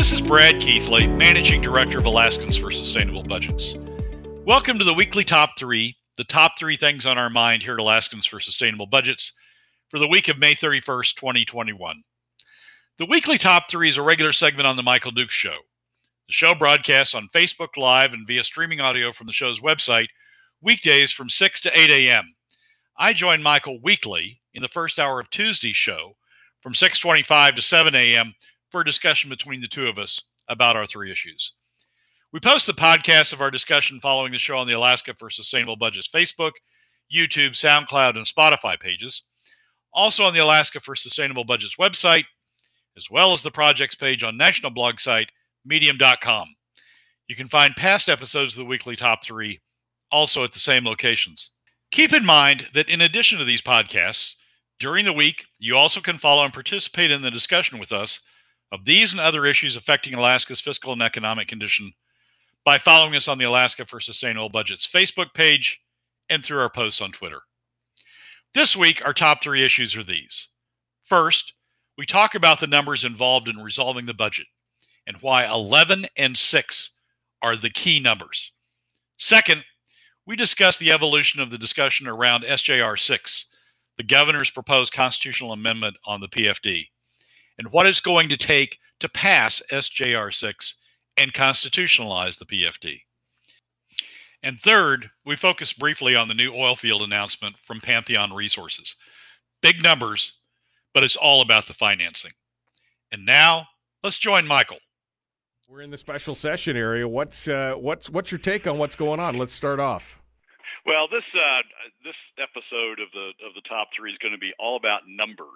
This is Brad Keithley, Managing Director of Alaskans for Sustainable Budgets. Welcome to the weekly top three, the top three things on our mind here at Alaskans for Sustainable Budgets for the week of May 31st, 2021. The weekly top three is a regular segment on The Michael Dukes Show. The show broadcasts on Facebook Live and via streaming audio from the show's website weekdays from 6 to 8 a.m. I join Michael weekly in the first hour of Tuesday's show from 6:25 to 7 a.m for a discussion between the two of us about our three issues. We post the podcast of our discussion following the show on the Alaska for Sustainable Budgets Facebook, YouTube, SoundCloud, and Spotify pages. Also on the Alaska for Sustainable Budgets website, as well as the projects page on national blog site medium.com. You can find past episodes of the weekly top three also at the same locations. Keep in mind that in addition to these podcasts, during the week, you also can follow and participate in the discussion with us of these and other issues affecting Alaska's fiscal and economic condition by following us on the Alaska for Sustainable Budgets Facebook page and through our posts on Twitter. This week, our top three issues are these. First, we talk about the numbers involved in resolving the budget and why 11 and 6 are the key numbers. Second, we discuss the evolution of the discussion around SJR 6, the governor's proposed constitutional amendment on the PFD and what it's going to take to pass SJR 6 and constitutionalize the PFD. And third, we focus briefly on the new oil field announcement from Pantheon Resources. Big numbers, but it's all about the financing. And now, let's join Michael. We're in the special session area. What's uh, what's what's your take on what's going on? Let's start off. Well, this uh, this episode of the of the top three is going to be all about numbers.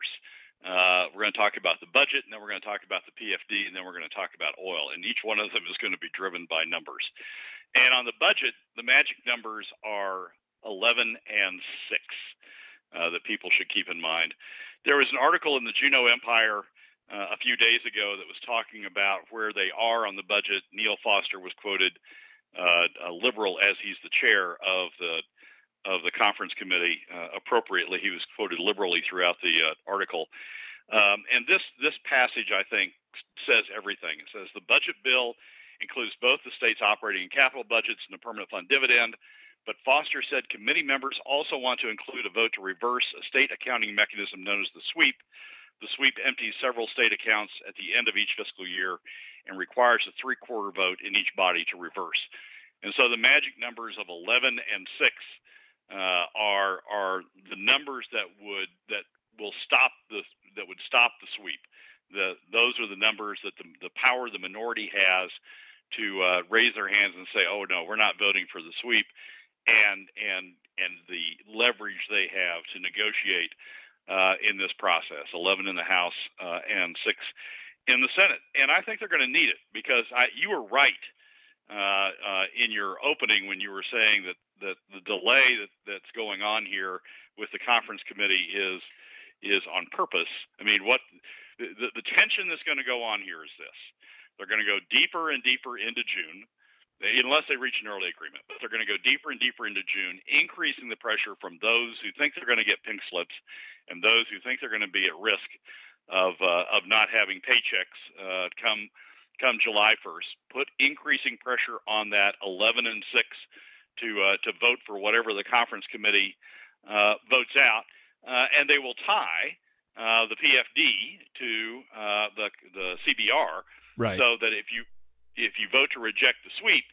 Uh, we're going to talk about the budget, and then we're going to talk about the PFD, and then we're going to talk about oil. And each one of them is going to be driven by numbers. And on the budget, the magic numbers are 11 and 6 uh, that people should keep in mind. There was an article in the Juneau Empire uh, a few days ago that was talking about where they are on the budget. Neal Foster was quoted, uh, a liberal, as he's the chair of the of the conference committee. Uh, appropriately, he was quoted liberally throughout the uh, article. Um, and this this passage, I think, says everything. It says the budget bill includes both the state's operating and capital budgets and the permanent fund dividend. But Foster said committee members also want to include a vote to reverse a state accounting mechanism known as the sweep. The sweep empties several state accounts at the end of each fiscal year and requires a three-quarter vote in each body to reverse. And so the magic numbers of 11 and 6 uh, are are the numbers that would that will stop the that would stop the sweep. The those are the numbers that the the power the minority has to uh, raise their hands and say, "Oh no, we're not voting for the sweep," and and and the leverage they have to negotiate uh, in this process. Eleven in the House uh, and six in the Senate, and I think they're going to need it because I, you were right uh, uh, in your opening when you were saying that that the delay that, that's going on here with the conference committee is is on purpose. I mean, what the, the tension that's going to go on here is this: they're going to go deeper and deeper into June, unless they reach an early agreement. But they're going to go deeper and deeper into June, increasing the pressure from those who think they're going to get pink slips and those who think they're going to be at risk of uh, of not having paychecks uh, come come July 1st. Put increasing pressure on that 11 and 6 to uh, to vote for whatever the conference committee uh, votes out, and they will tie uh, the PFD to uh, the the CBR, right. so that if you if you vote to reject the sweep,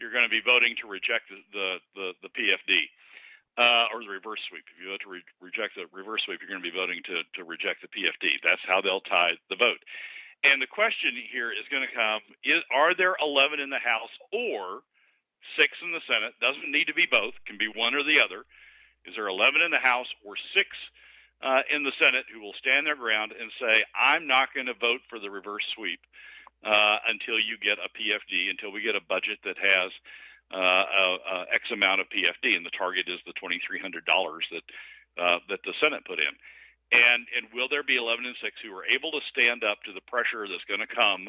you're going to be voting to reject the the, the, the PFD. Uh, or the reverse sweep. If you vote to re- reject the reverse sweep, you're going to be voting to, to reject the PFD. That's how they'll tie the vote. And the question here is going to come: Is are there 11 in the House or six in the Senate. Doesn't need to be both. Can be one or the other. Is there 11 in the House or six uh, in the Senate who will stand their ground and say, I'm not going to vote for the reverse sweep uh, until you get a PFD, until we get a budget that has uh, a, a X amount of PFD, and the target is the $2,300 that uh, that the Senate put in. And and will there be 11 and six who are able to stand up to the pressure that's going to come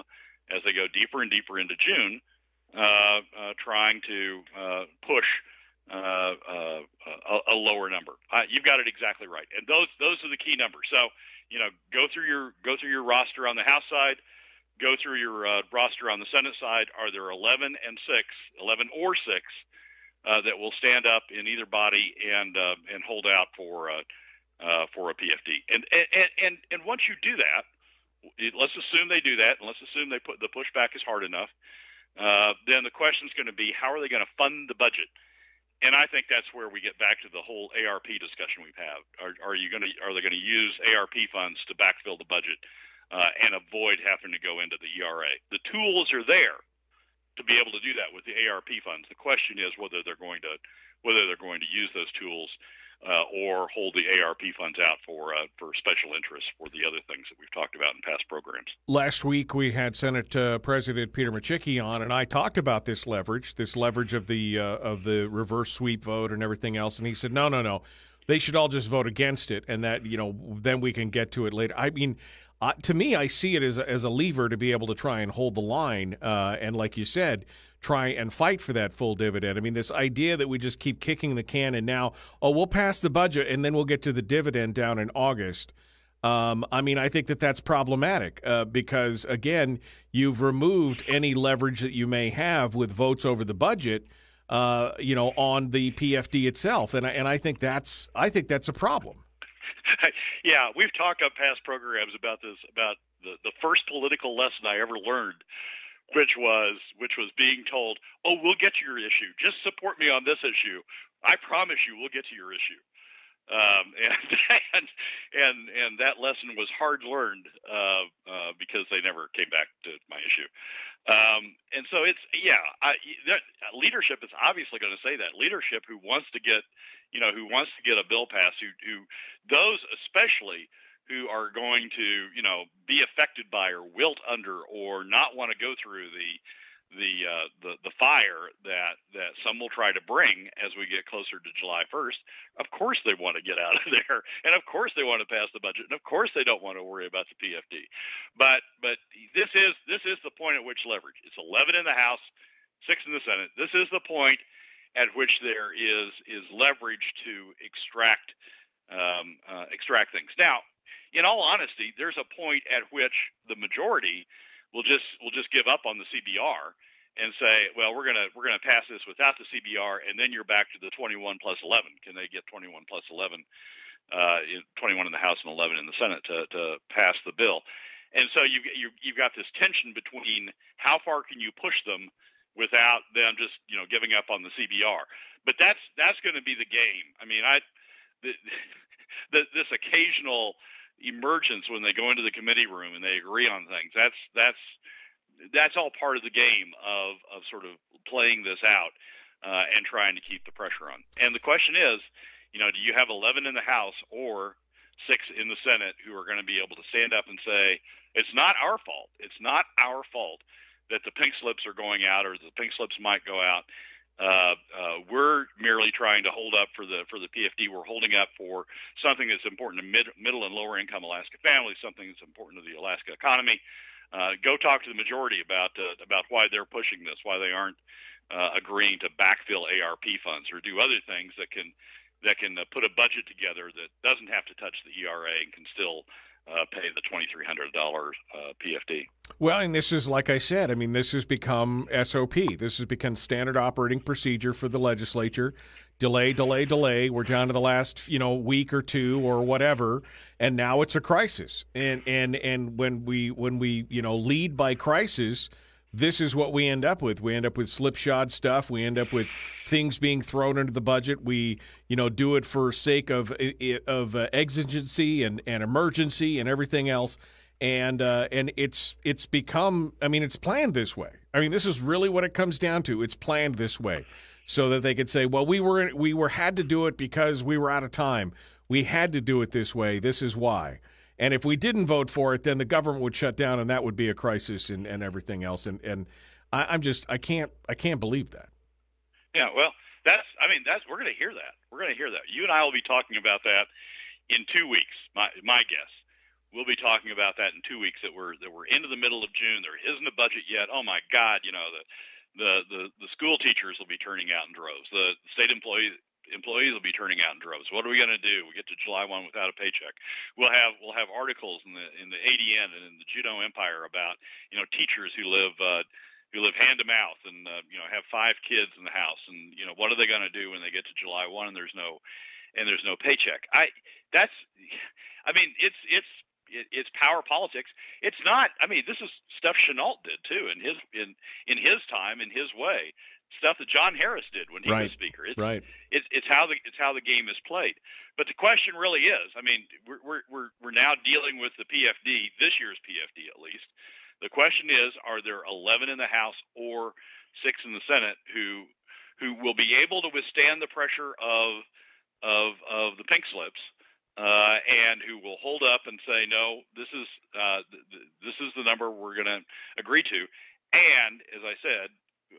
as they go deeper and deeper into June? Uh, uh, trying to uh, push a, a, lower number. you've got it exactly right, and those those are the key numbers. So you know, go through your go through your roster on the House side, go through your uh, roster on the Senate side. Are there 11 and 6, 11 or 6 uh, that will stand up in either body and uh, and hold out for uh, uh, for a PFD? And, and and and once you do that, let's assume they do that, and let's assume they put the pushback is hard enough. Uh, then the question is going to be how are they going to fund the budget? And I think that's where we get back to the whole ARP discussion we've had. Are, are you going to are they going to use ARP funds to backfill the budget uh, and avoid having to go into the ERA? The tools are there to be able to do that with the ARP funds. The question is whether they're going to whether they're going to use those tools uh, or hold the ARP funds out for uh, for special interests for the other things that we've talked about in past programs. Last week we had Senate uh, President Peter Micciche on, and I talked about this leverage, this leverage of the uh, of the reverse sweep vote and everything else, and he said, no, no, no, they should all just vote against it, and that you know then we can get to it later. I mean. Uh, to me, I see it as a, as a lever to be able to try and hold the line, uh, and like you said, try and fight for that full dividend. I mean, this idea that we just keep kicking the can and now, oh, we'll pass the budget and then we'll get to the dividend down in August. Um, I mean, I think that that's problematic uh, because, again, you've removed any leverage that you may have with votes over the budget. Uh, you know, on the PFD itself, and and I think that's I think that's a problem. yeah, we've talked on past programs about this about the the first political lesson I ever learned which was which was being told, "Oh, we'll get to your issue. Just support me on this issue. I promise you, we'll get to your issue." Um, and, and and and that lesson was hard learned uh, uh, because they never came back to my issue. Um, and so it's yeah, I, that, leadership is obviously going to say that leadership who wants to get you know who wants to get a bill passed, who who those especially who are going to, you know, be affected by or wilt under or not want to go through the the uh, the the fire that that some will try to bring as we get closer to July 1st. Of course, they want to get out of there, and of course they want to pass the budget, and of course they don't want to worry about the PFD. But but this is this is the point at which leverage. It's 11 in the House, six in the Senate. This is the point at which there is is leverage to extract um, uh, extract things. Now, in all honesty, there's a point at which the majority will just will just give up on the CBR and say, well, we're gonna we're gonna pass this without the CBR, and then you're back to the 21 plus 11. Can they get 21 plus 11, uh, 21 in the House and 11 in the Senate to, to pass the bill? And so you've you, you've got this tension between how far can you push them without them just you know giving up on the CBR. But that's that's going to be the game. I mean, I the, the, this occasional emergence when they go into the committee room and they agree on things. That's that's that's all part of the game of of sort of playing this out uh, and trying to keep the pressure on. And the question is, you know, do you have 11 in the House or six in the Senate who are going to be able to stand up and say it's not our fault. It's not our fault that the pink slips are going out or the pink slips might go out. Uh, uh, we're merely trying to hold up for the for the PFD. We're holding up for something that's important to mid, middle and lower income Alaska families, something that's important to the Alaska economy. Uh, go talk to the majority about uh, about why they're pushing this, why they aren't uh, agreeing to backfill ARP funds or do other things that can that can uh, put a budget together that doesn't have to touch the ERA and can still uh, pay the $2,300 uh, PFD. Well, and this is, like I said, I mean, this has become SOP. This has become standard operating procedure for the legislature. Delay, delay, delay. We're down to the last, you know, week or two or whatever, and now it's a crisis. And and and when we when we you know lead by crisis, this is what we end up with. We end up with slipshod stuff. We end up with things being thrown into the budget. We, you know, do it for sake of of uh, exigency and, and emergency and everything else. And uh, and it's it's become. I mean, it's planned this way. I mean, this is really what it comes down to. It's planned this way, so that they could say, "Well, we were we were had to do it because we were out of time. We had to do it this way. This is why." And if we didn't vote for it, then the government would shut down, and that would be a crisis and, and everything else. And and I, am just I can't I can't believe that. Yeah, well, that's I mean that's we're going to hear that. We're going to hear that. You and I will be talking about that in two weeks. My my guess. We'll be talking about that in two weeks. That we're that we're into the middle of June. There isn't a budget yet. Oh my God! You know the the the, the school teachers will be turning out in droves. The state employees employees will be turning out in droves. What are we going to do? We get to July 1 without a paycheck. We'll have we'll have articles in the in the ADN and in the Juneau Empire about you know teachers who live uh, who live hand to mouth and uh, you know have five kids in the house and you know what are they going to do when they get to July 1 and there's no and there's no paycheck. I that's I mean it's it's it's power politics. It's not. I mean, this is stuff Chenault did too in his in in his time in his way. Stuff that John Harris did when he right. was speaker. It's, right. It's, it's how the it's how the game is played. But the question really is. I mean, we're we're we're, we're now dealing with the PFD this year's PFD at least. The question is, are there 11 in the House or six in the Senate who who will be able to withstand the pressure of of of the pink slips uh, and who will hold up and say, no, this is uh, th- this is the number we're going to agree to. And as I said,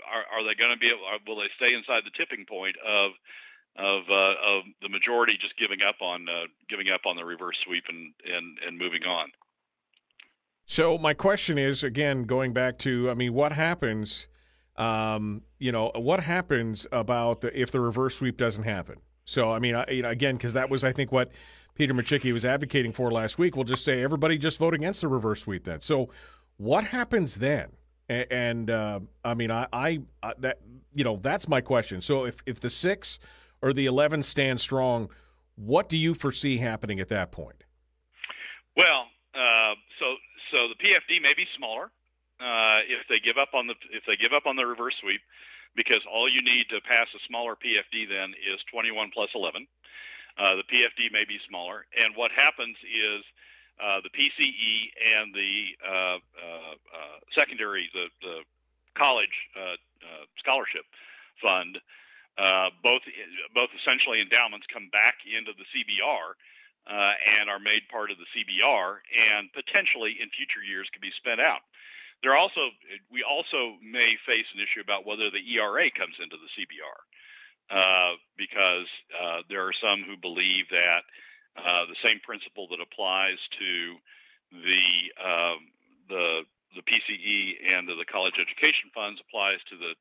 are, are they going to be able? Will they stay inside the tipping point of of uh, of the majority just giving up on uh, giving up on the reverse sweep and and and moving on? So my question is again going back to I mean what happens um, you know what happens about the, if the reverse sweep doesn't happen so I mean I, you know, again because that was I think what Peter Micciche was advocating for last week. We'll just say everybody just vote against the reverse sweep then. So what happens then? And, uh, I mean, I, I, I, that you know that's my question. So if if the six or the eleven stand strong, what do you foresee happening at that point? Well, uh, so so the PFD may be smaller uh, if they give up on the if they give up on the reverse sweep, because all you need to pass a smaller PFD then is 21 plus 11. Uh, the PFD may be smaller, and what happens is uh, the PCE and the uh, uh, uh, secondary, the, the college scholarship fund, both both essentially endowments come back into the CBR and are made part of the CBR, and potentially in future years can be spent out. There also we also may face an issue about whether the ERA comes into the CBR. Uh, because uh, there are some who believe that uh, the same principle that applies to the um, the the PCE and the college education funds applies to the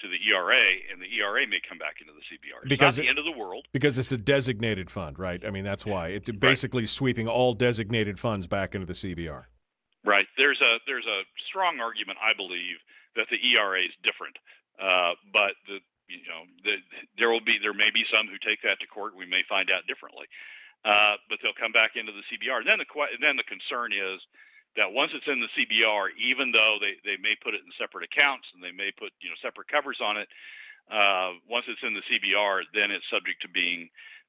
to the ERA, and the ERA may come back into the CBR. It's because not the it, end of the world. Because it's a designated fund, right? I mean, that's why it's basically right. sweeping all designated funds back into the CBR. Right. There's a there's a strong argument, I believe, that the ERA is different, uh, but the you know, the, there will be there may be some who take that to court. We may find out differently, uh, but they'll come back into the CBR. And then the then the concern is that once it's in the CBR, even though they, they may put it in separate accounts and they may put you know separate covers on it, uh, once it's in the CBR, then it's subject to being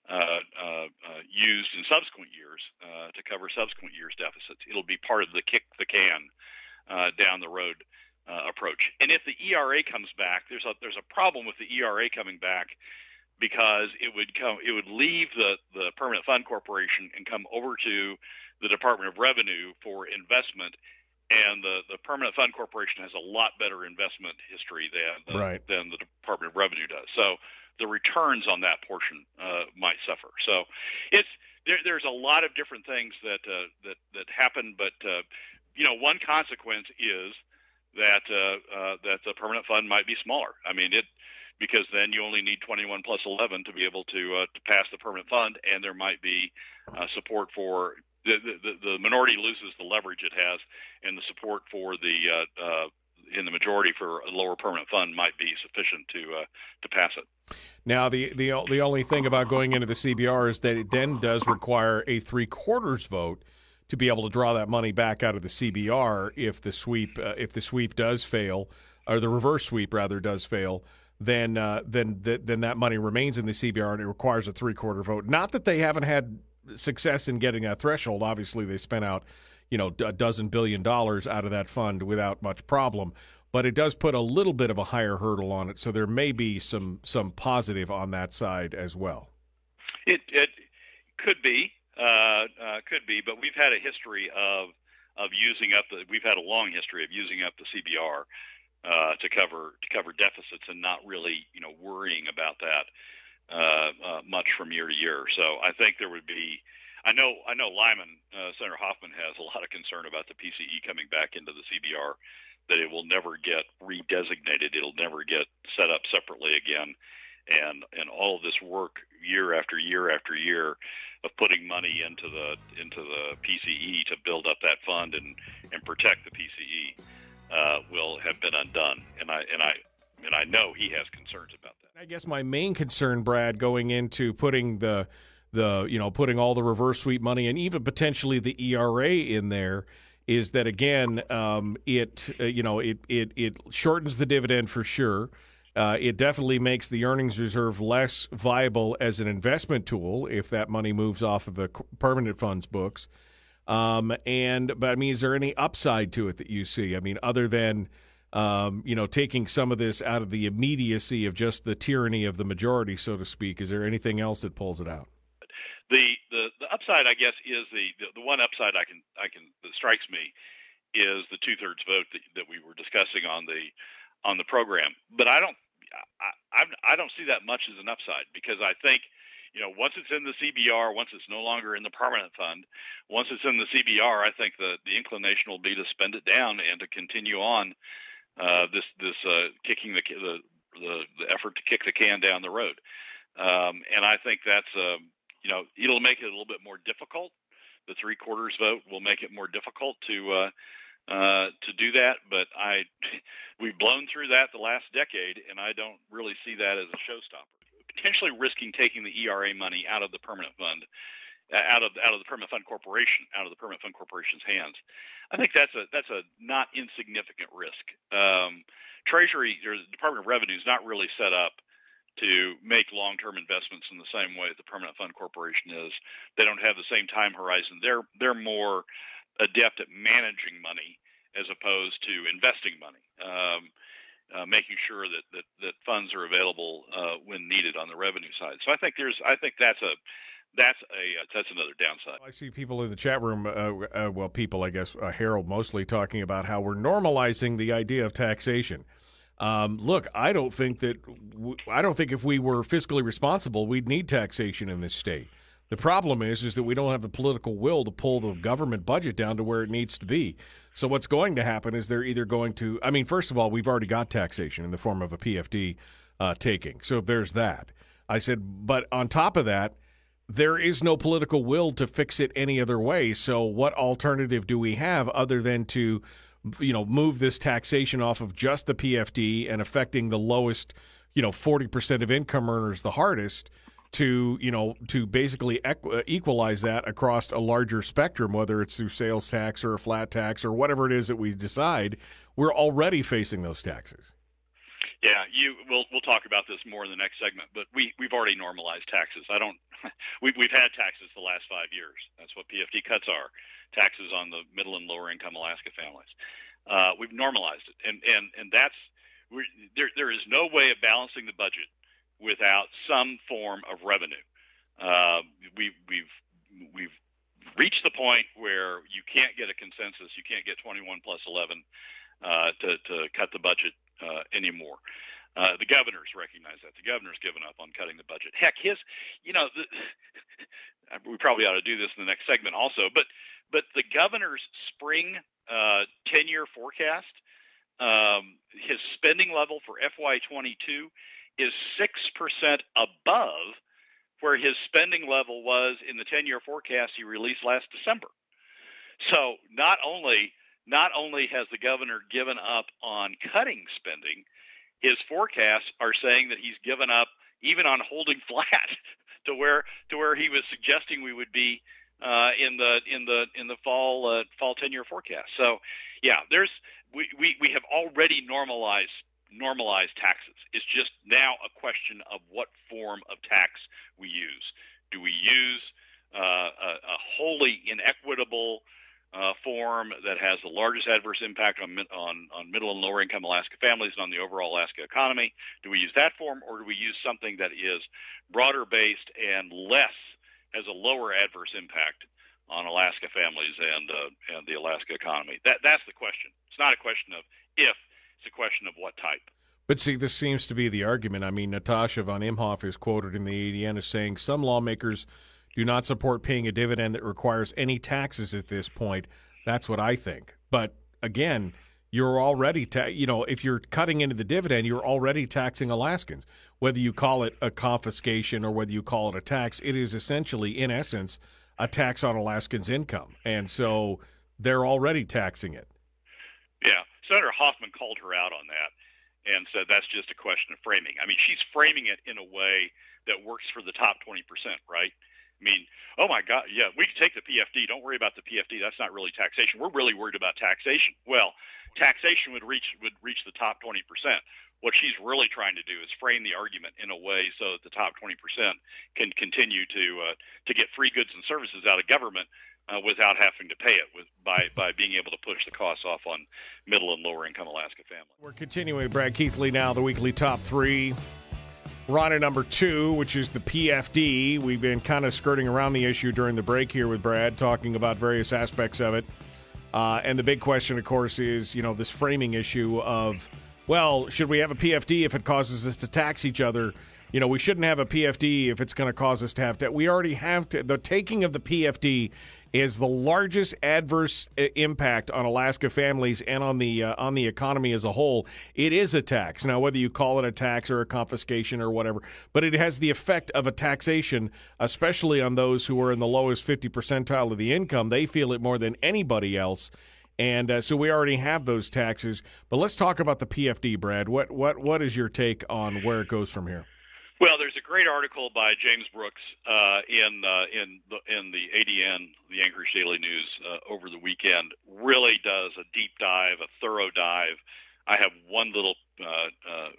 uh, uh, uh, used in subsequent years uh, to cover subsequent years' deficits. It'll be part of the kick the can down the road approach. And if the ERA comes back, there's a there's a problem with the ERA coming back because it would come it would leave the the permanent fund corporation and come over to the Department of Revenue for investment. And the, the permanent fund corporation has a lot better investment history than the, right. than the Department of Revenue does. So the returns on that portion uh, might suffer. So it's there, there's a lot of different things that uh, that that happen, but uh, you know one consequence is that uh, uh, that the permanent fund might be smaller. I mean, it because then you only need 21 plus 11 to be able to uh, to pass the permanent fund, and there might be uh, support for the, the the minority loses the leverage it has, and the support for the uh, uh, in the majority for a lower permanent fund might be sufficient to uh, to pass it. Now, the, the the only thing about going into the CBR is that it then does require a three quarters vote to be able to draw that money back out of the CBR if the sweep uh, if the sweep does fail or the reverse sweep rather does fail. Then, uh, then, th- then that money remains in the CBR and it requires a three quarter vote. Not that they haven't had success in getting that threshold. Obviously, they spent out, you know, a dozen billion dollars out of that fund without much problem. But it does put a little bit of a higher hurdle on it, so there may be some some positive on that side as well. It it could be, uh, uh, could be, but we've had a history of of using up the. We've had a long history of using up the CBR uh, to cover to cover deficits and not really, you know, worrying about that uh, uh, much from year to year. So I think there would be. I know I know Lyman uh, Senator Hoffman has a lot of concern about the PCE coming back into the CBR. That it will never get redesignated. It'll never get set up separately again and and all of this work year after year after year of putting money into the into the PCE to build up that fund and and protect the PCE uh, will have been undone. And I and I and I know he has concerns about that. I guess my main concern, Brad, going into putting the the you know putting all the reverse sweep money and even potentially the ERA in there is that again um, it uh, you know it, it it shortens the dividend for sure. Uh, it definitely makes the earnings reserve less viable as an investment tool if that money moves off of the permanent funds books. Um, and but I mean, is there any upside to it that you see? I mean, other than um, you know taking some of this out of the immediacy of just the tyranny of the majority, so to speak, is there anything else that pulls it out? The the, the upside, I guess, is the, the, the one upside I can I can that strikes me is the two thirds vote that, that we were discussing on the on the program. But I don't I, I I don't see that much as an upside because I think you know, once it's in the CBR, once it's no longer in the permanent fund, once it's in the CBR, I think the, the inclination will be to spend it down and to continue on uh, this this uh, kicking the, the, the the effort to kick the can down the road. Um, and I think that's um, you know it'll make it a little bit more difficult. The three quarters vote will make it more difficult to uh, uh, to do that. But I we've blown through that the last decade, and I don't really see that as a showstopper potentially risking taking the ERA money out of the permanent fund, uh, out of out of the permanent fund corporation, out of the permanent fund corporation's hands. I think that's a that's a not insignificant risk. Um, Treasury or the Department of Revenue is not really set up to make long-term investments in the same way that the permanent fund corporation is. They don't have the same time horizon. They're they're more adept at managing money as opposed to investing money. Um, uh, making sure that, that, that funds are available uh, when needed on the revenue side. So I think there's I think that's a that's a that's another downside. I see people in the chat room. Uh, uh, well, people, I guess uh, Harold mostly talking about how we're normalizing the idea of taxation. Um, look, I don't think that w- I don't think if we were fiscally responsible, we'd need taxation in this state. The problem is, is that we don't have the political will to pull the government budget down to where it needs to be. So what's going to happen is they're either going to, I mean, first of all, we've already got taxation in the form of a PFD uh, taking. So there's that. I said, but on top of that, there is no political will to fix it any other way. So what alternative do we have other than to, you know, move this taxation off of just the PFD and affecting the lowest, you know, 40% of income earners the hardest? To you know to basically equ- equalize that across a larger spectrum, whether it's through sales tax or a flat tax or whatever it is that we decide. We're already facing those taxes. Yeah, you we'll we'll talk about this more in the next segment, but we we've already normalized taxes. I don't we we've had taxes the last 5 years. That's what PFD cuts are. Taxes on the middle and lower income Alaska families. Uh, we've normalized it. And and and that's there there is no way of balancing the budget without some form of revenue. Uh, we've we've we've reached the point where you can't get a consensus. You can't get 21 plus 11 uh, to to cut the budget uh, anymore. Uh, the governors recognize that. The governor's given up on cutting the budget. Heck, his, you know, the, we probably ought to do this in the next segment also. But but the governor's spring uh, 10-year forecast, um, his spending level for FY22 is 6% above where his spending level was in the 10-year forecast he released last December. So not only not only has the governor given up on cutting spending, his forecasts are saying that he's given up even on holding flat to where to where he was suggesting we would be uh, in the in the in the fall uh, fall 10 year forecast. So yeah, there's we, we, we have already normalized normalize taxes. It's just now a question of what form of tax we use. Do we use uh, a, a, wholly inequitable uh, form that has the largest adverse impact on, on, on middle and lower income Alaska families and on the overall Alaska economy? Do we use that form or do we use something that is broader based and less, has a lower adverse impact on Alaska families and, uh, and the Alaska economy? That, that's the question. It's not a question of if, it's a question of what type. But see, this seems to be the argument. I mean, Natasha von Imhoff is quoted in the ADN as saying some lawmakers do not support paying a dividend that requires any taxes at this point. That's what I think. But again, you're already, ta- you know, if you're cutting into the dividend, you're already taxing Alaskans. Whether you call it a confiscation or whether you call it a tax, it is essentially, in essence, a tax on Alaskans' income. And so they're already taxing it. Yeah. Senator Hoffman called her out on that and said that's just a question of framing. I mean, she's framing it in a way that works for the top 20%, right? I mean, oh my God, yeah, we can take the PFD. Don't worry about the PFD. That's not really taxation. We're really worried about taxation. Well, taxation would reach would reach the top 20%. What she's really trying to do is frame the argument in a way so that the top 20% can continue to uh, to get free goods and services out of government uh, without having to pay it with by by being able to push the costs off on middle and lower income Alaska families. We're continuing with Brad Keithley now, the weekly top three. We're on to number two, which is the PFD. We've been kind of skirting around the issue during the break here with Brad, talking about various aspects of it. Uh, and the big question, of course, is you know this framing issue of, well, should we have a PFD if it causes us to tax each other? You know, we shouldn't have a PFD if it's going to cause us to have to. We already have to. The taking of the PFD is the largest adverse uh, impact on Alaska families and on the uh, on the economy as a whole. It is a tax. Now, whether you call it a tax or a confiscation or whatever, but it has the effect of a taxation, especially on those who are in the lowest 50 percentile of the income. They feel it more than anybody else. And uh, so we already have those taxes, but let's talk about the PFD, Brad. What what what is your take on where it goes from here? Well, there's a great article by James Brooks uh, in uh, in the in the ADN, the Anchorage Daily News, uh, over the weekend. Really does a deep dive, a thorough dive. I have one little uh, uh,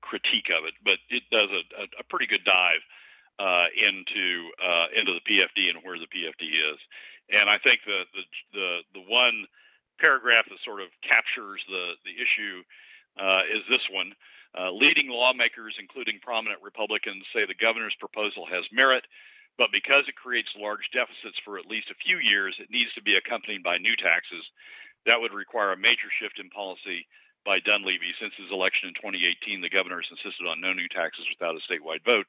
critique of it, but it does a, a, a pretty good dive uh, into into the PFD and where the PFD is. And I think the the the, the one paragraph that sort of captures the the issue is this one. Uh, leading lawmakers, including prominent Republicans, say the governor's proposal has merit, but because it creates large deficits for at least a few years, it needs to be accompanied by new taxes. That would require a major shift in policy by Dunleavy. Since his election in 2018, the governor has insisted on no new taxes without a statewide vote.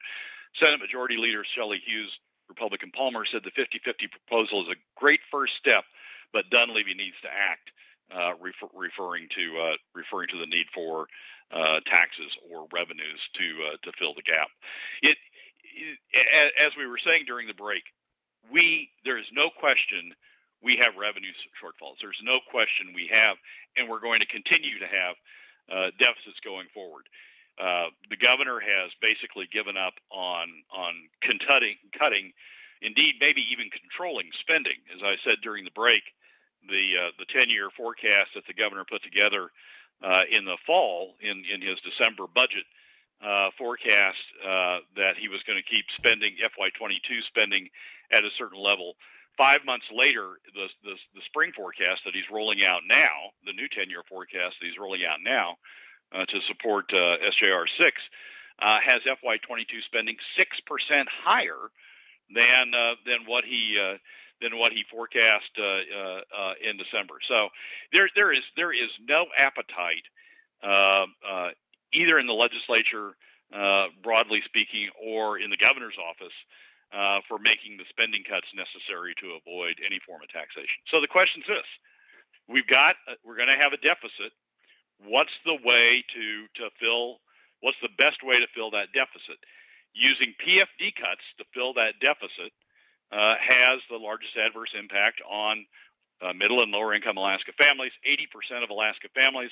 Senate Majority Leader Shelley Hughes, Republican Palmer, said the 50-50 proposal is a great first step, but Dunleavy needs to act, uh, refer- referring to uh, referring to the need for uh, taxes or revenues to uh, to fill the gap. It, it, as we were saying during the break, we there is no question we have revenue shortfalls. There's no question we have, and we're going to continue to have uh, deficits going forward. Uh, the governor has basically given up on on cutting, cutting, indeed maybe even controlling spending. As I said during the break, the uh, the 10-year forecast that the governor put together in the fall in, in his December budget uh, forecast uh, that he was going to keep spending FY22 spending at a certain level. Five months later, the, the, the spring forecast that he's rolling out now, the new 10-year forecast that he's rolling out now uh, to support uh, SJR 6, uh, has FY22 spending 6% higher than than what he than what he forecast uh, uh, uh, in December. So there there is there is no appetite um, either in the legislature, broadly speaking, or in the governor's office. Uh, for making the spending cuts necessary to avoid any form of taxation. So the question is this: We've got we're going to have a deficit. What's the way to to fill? What's the best way to fill that deficit? Using PFD cuts to fill that deficit uh, has the largest adverse impact on uh, middle and lower income Alaska families, 80% of Alaska families,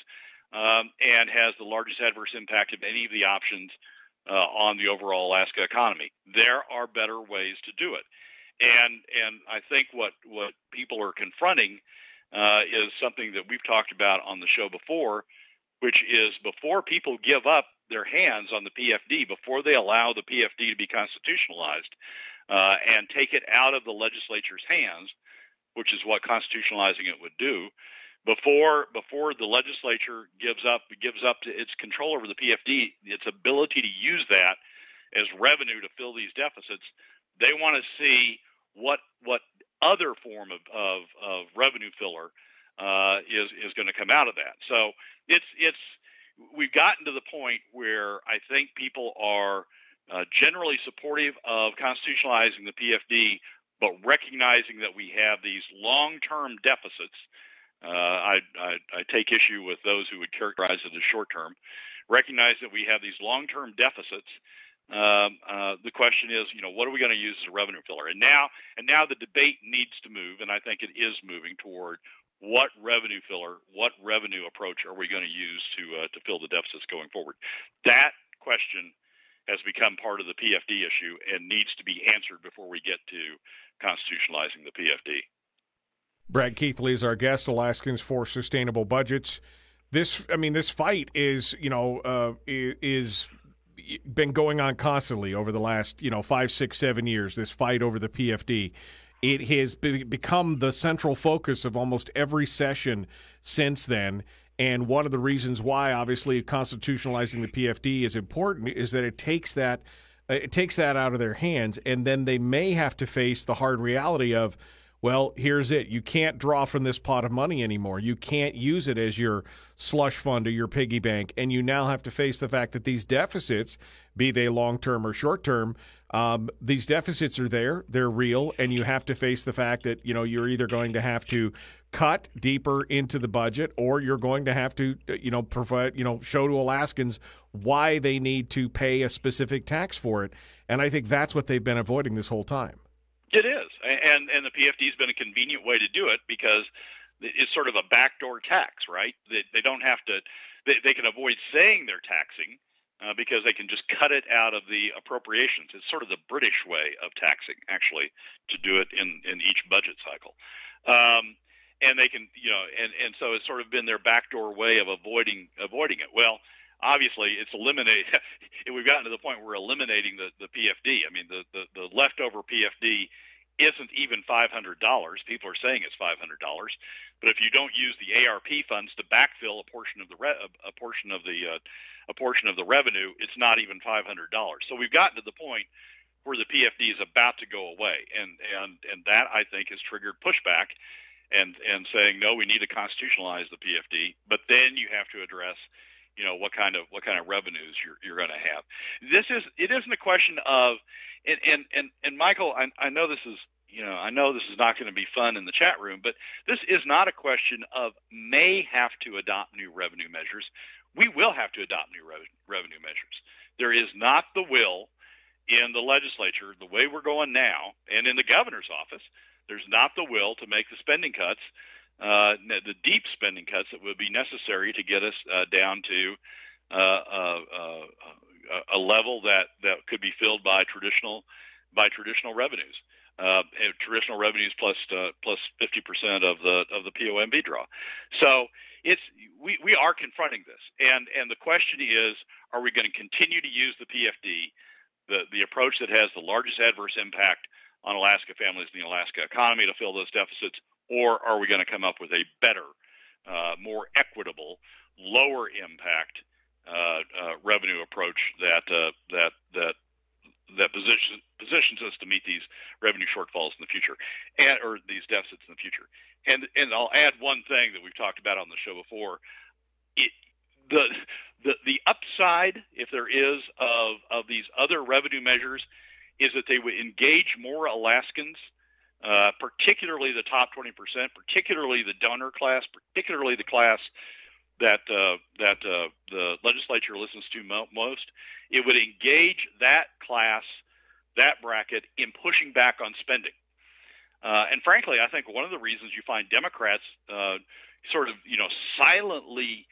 um, and has the largest adverse impact of any of the options uh, on the overall Alaska economy. There are better ways to do it. And, and I think what, what people are confronting uh, is something that we've talked about on the show before, which is before people give up their hands on the PFD, before they allow the PFD to be constitutionalized, uh, and take it out of the legislature's hands, which is what constitutionalizing it would do, before before the legislature gives up gives up its control over the PFD, its ability to use that as revenue to fill these deficits, they want to see what what other form of of, of revenue filler uh, is is going to come out of that. So it's it's we've gotten to the point where I think people are uh, generally supportive of constitutionalizing the PFD, but recognizing that we have these long-term deficits Uh, I, I, I take issue with those who would characterize it as short term. Recognize that we have these long term deficits. Um, uh, the question is, you know, what are we going to use as a revenue filler? And now, and now the debate needs to move, and I think it is moving toward what revenue filler, what revenue approach are we going to use to uh, to fill the deficits going forward? That question has become part of the PFD issue and needs to be answered before we get to constitutionalizing the PFD. Brad Keithley is our guest, Alaskans for Sustainable Budgets. This, I mean, this fight is, you know, uh, is been going on constantly over the last, you know, five, six, seven years. This fight over the PFD. It has be- become the central focus of almost every session since then. And one of the reasons why, obviously, constitutionalizing the PFD is important is that it takes that uh, it takes that out of their hands, and then they may have to face the hard reality of well, here's it. You can't draw from this pot of money anymore. You can't use it as your slush fund or your piggy bank. And you now have to face the fact that these deficits, be they long term or short term, um, these deficits are there, they're real, and you have to face the fact that you know you're either going to have to cut deeper into the budget, or you're going to have to you know provide you know show to Alaskans why they need to pay a specific tax for it. And I think that's what they've been avoiding this whole time. It is, and and the PFD has been a convenient way to do it because it's sort of a backdoor tax, right? They, they don't have to. They, they can avoid saying they're taxing uh, because they can just cut it out of the appropriations. It's sort of the British way of taxing, actually, to do it in in each budget cycle. Um, and they can, you know, and, and so it's sort of been their backdoor way of avoiding avoiding it. Well, obviously it's eliminated. we've gotten to the point where we're eliminating the, the PFD. I mean, the, the, the leftover PFD isn't even $500. People are saying it's $500. But if you don't use the ARP funds to backfill a portion of the re- a portion of the uh, a portion of the revenue, it's not even $500. So we've gotten to the point where the PFD is about to go away, and and and that I think has triggered pushback, and and saying no, we need to constitutionalize the PFD. But then you have to address you know what kind of what kind of revenues you're you're going to have. This is it isn't a question of and and and, and Michael, I, I know this is you know I know this is not going to be fun in the chat room, but this is not a question of may have to adopt new revenue measures. We will have to adopt new re- revenue measures. There is not the will in the legislature the way we're going now, and in the governor's office. There's not the will to make the spending cuts uh, the deep spending cuts that would be necessary to get us uh, down to uh, uh, uh a level that, that could be filled by traditional by traditional revenues. Uh, traditional revenues plus plus 50% of the of the POMV draw. So it's we, we are confronting this, and and the question is, are we going to continue to use the PFD, the the approach that has the largest adverse impact on Alaska families and the Alaska economy to fill those deficits, or are we going to come up with a better, uh, more equitable, lower impact uh, uh, revenue approach that uh, that that that positions positions us to meet these revenue shortfalls in the future, and or these deficits in the future. And and I'll add one thing that we've talked about on the show before. It, the the the upside, if there is, of of these other revenue measures, is that they would engage more Alaskans uh, particularly the top 20%, particularly the donor class, particularly the class that uh, that uh, the legislature listens to mo- most. It would engage that class, that bracket, in pushing back on spending. Uh, and frankly, I think one of the reasons you find Democrats uh, sort of, you know, silently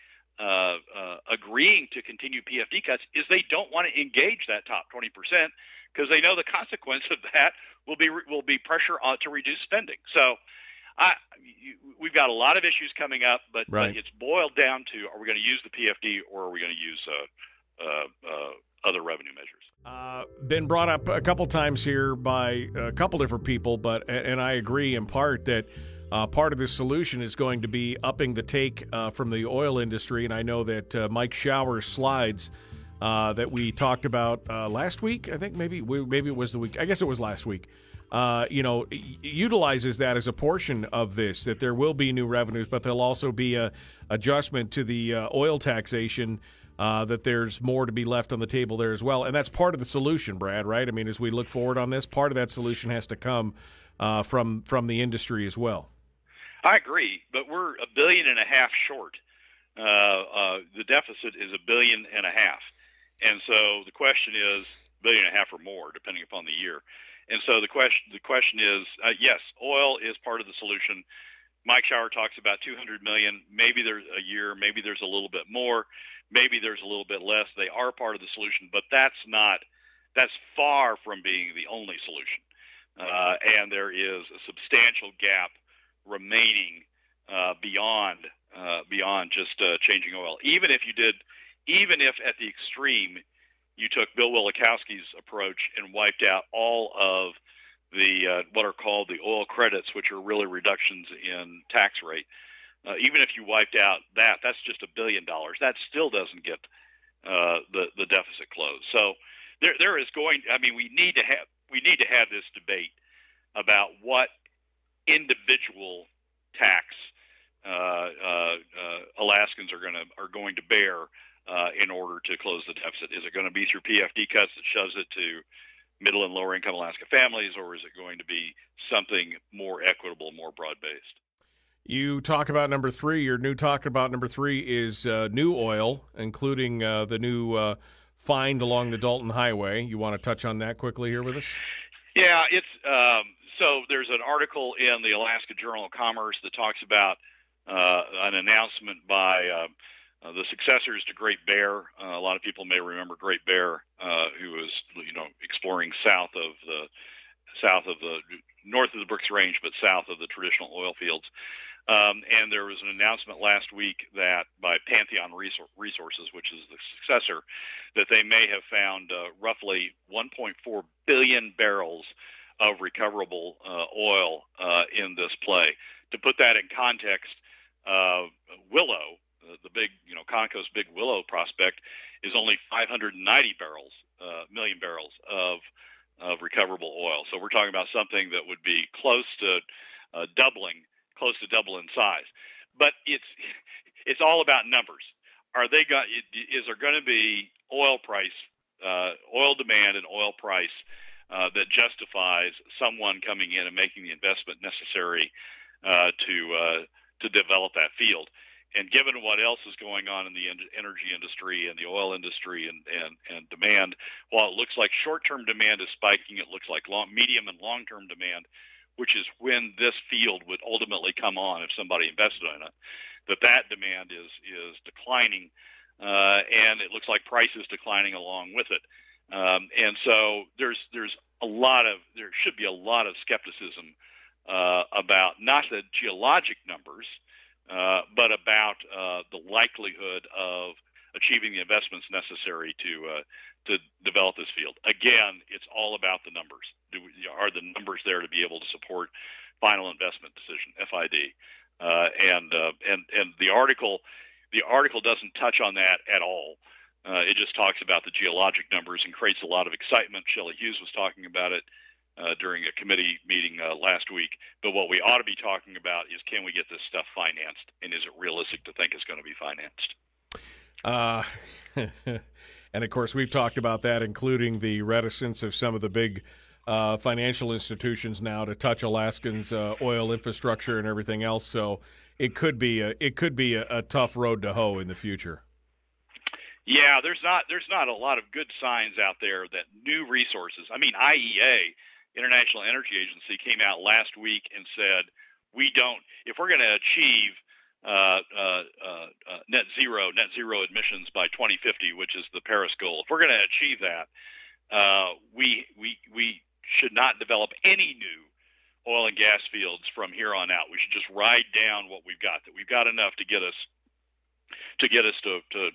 agreeing to continue PFD cuts is they don't want to engage that top 20% because they know the consequence of that will be will be pressure on to reduce spending. So, I, we've got a lot of issues coming up, but, right. but it's boiled down to: Are we going to use the PFD or are we going to use uh, uh, uh, other revenue measures? Uh, been brought up a couple times here by a couple different people, but and I agree in part that. Uh, part of the solution is going to be upping the take uh, from the oil industry, and I know that uh, Mike Shower's slides uh, that we talked about uh, last week. I think maybe maybe it was the week. I guess it was last week. Uh, you know, utilizes that as a portion of this. That there will be new revenues, but there'll also be a adjustment to the uh, oil taxation. Uh, that there's more to be left on the table there as well, and that's part of the solution, Brad. Right? I mean, as we look forward on this, part of that solution has to come uh, from from the industry as well. I agree, but we're a billion and a half short. Uh, uh, the deficit is a billion and a half, and so the question is billion and a half or more, depending upon the year. And so the question the question is, uh, yes, oil is part of the solution. Mike Shower talks about 200 million. Maybe there's a year, maybe there's a little bit more, maybe there's a little bit less. They are part of the solution, but that's not that's far from being the only solution. Uh, and there is a substantial gap remaining uh, beyond uh, beyond just uh, changing oil. Even if you did, even if at the extreme you took Bill Wielechowski's approach and wiped out all of the uh, what are called the oil credits, which are really reductions in tax rate. Uh, even if you wiped out that, that's just a billion dollars. That still doesn't get uh, the the deficit closed. So there there is going. I mean, we need to have we need to have this debate about what individual tax uh, uh, uh Alaskans are going to are going to bear uh, in order to close the deficit. Is it going to be through PFD cuts that shoves it to middle and lower income Alaska families, or is it going to be something more equitable, more broad based? You talk about number three. Your new talk about number three is uh, new oil, including uh, the new uh, find along the Dalton Highway. You want to touch on that quickly here with us? Yeah, it's um, so there's an article in the Alaska Journal of Commerce that talks about uh, an announcement by uh, the successors to Great Bear. Uh, a lot of people may remember Great Bear, uh, who was you know exploring south of the south of the north of the Brooks Range, but south of the traditional oil fields. Um, and there was an announcement last week that by Pantheon Resources, which is the successor, that they may have found uh, roughly 1.4 billion barrels of recoverable uh, oil in this play. To put that in context, the big, you know, Conoco's big Willow prospect, is only 590 barrels, uh, million barrels of of recoverable oil. So we're talking about something that would be close to uh, doubling, close to double in size. But it's it's all about numbers. Are they got? Is there going to be oil price, uh, oil demand, and oil price uh, that justifies someone coming in and making the investment necessary uh, to uh, to develop that field? And given what else is going on in the energy industry and the oil industry and, and, and demand, while it looks like short-term demand is spiking, it looks like long, medium and long-term demand, which is when this field would ultimately come on if somebody invested in it, that that demand is is declining, uh, and it looks like prices declining along with it. Um, and so there's there's a lot of there should be a lot of skepticism uh, about not the geologic numbers, uh, but about uh, the likelihood of achieving the investments necessary to uh, to develop this field. Again, it's all about the numbers. Do, are the numbers there to be able to support final investment decision (FID)? Uh, and uh, and and the article the article doesn't touch on that at all. It just talks about the geologic numbers and creates a lot of excitement. Shelley Hughes was talking about it uh, during a committee meeting uh, last week. But what we ought to be talking about is can we get this stuff financed, and is it realistic to think it's going to be financed? Uh, and of course, we've talked about that, including the reticence of some of the big uh, financial institutions now to touch Alaskans' uh, oil infrastructure and everything else. So it could be a, it could be a, a tough road to hoe in the future. Yeah, there's not there's not a lot of good signs out there that new resources. I mean, IEA, International Energy Agency, came out last week and said we don't if we're going to achieve uh, uh, uh, uh, net zero net zero emissions by 2050, which is the Paris goal. If we're going to achieve that, uh, we we we should not develop any new oil and gas fields from here on out. We should just ride down what we've got. That we've got enough to get us to get us to to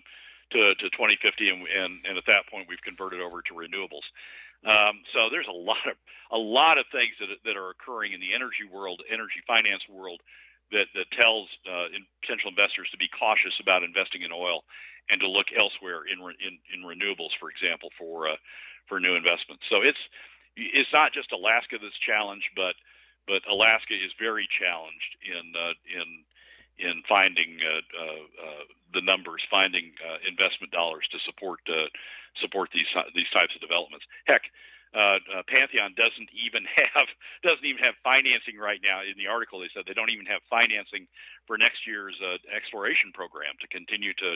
to, to 2050, and, and, and at that point we've converted over to renewables. Um, so there's a lot of a lot of things that that are occurring in the energy world, energy finance world, that that tells uh, in potential investors to be cautious about investing in oil and to look elsewhere in in, in renewables, for example, for uh, for new investments. So it's it's not just Alaska that's challenged, but but Alaska is very challenged in uh, in in finding uh, uh, uh, the numbers, finding investment dollars to support support these these types of developments. Heck, uh, uh, Pantheon doesn't even have doesn't even have financing right now. In the article, they said they don't even have financing for next year's uh, exploration program to continue to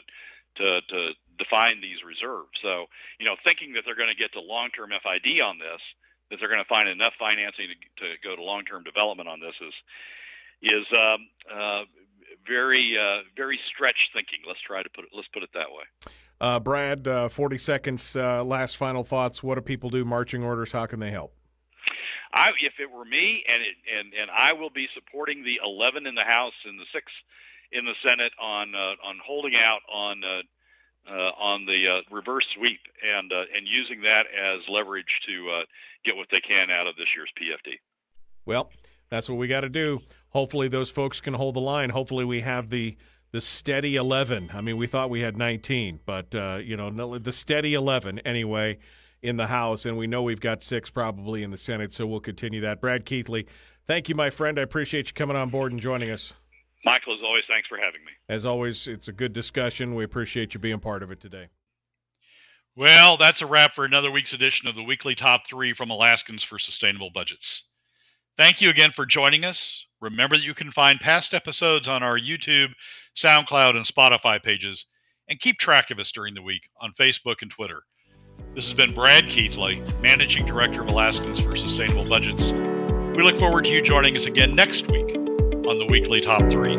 to to define these reserves. So you know, thinking that they're going to get to long-term FID on this, that they're going to find enough financing to, to go to long-term development on this is is um, very uh, very stretched thinking. Let's try to put it. Let's put it that way. Uh, Brad, uh, 40 seconds, uh, last final thoughts. What do people do? Marching orders, how can they help? I, if it were me, and, it, and and I will be supporting the 11 in the House and the six in the Senate on uh, on holding out on uh, uh, on the uh, reverse sweep and uh, and using that as leverage to uh, get what they can out of this year's PFD. Well, that's what we got to do. Hopefully, those folks can hold the line. Hopefully, we have the the steady 11. I mean, we thought we had 19, but uh, you know, the steady 11 anyway in the House, and we know we've got six probably in the Senate. So we'll continue that. Brad Keithley, thank you, my friend. I appreciate you coming on board and joining us. Michael, as always, thanks for having me. As always, it's a good discussion. We appreciate you being part of it today. Well, that's a wrap for another week's edition of the weekly top three from Alaskans for Sustainable Budgets. Thank you again for joining us. Remember that you can find past episodes on our YouTube, SoundCloud, and Spotify pages, and keep track of us during the week on Facebook and Twitter. This has been Brad Keithley, Managing Director of Alaskans for Sustainable Budgets. We look forward to you joining us again next week on the weekly top three.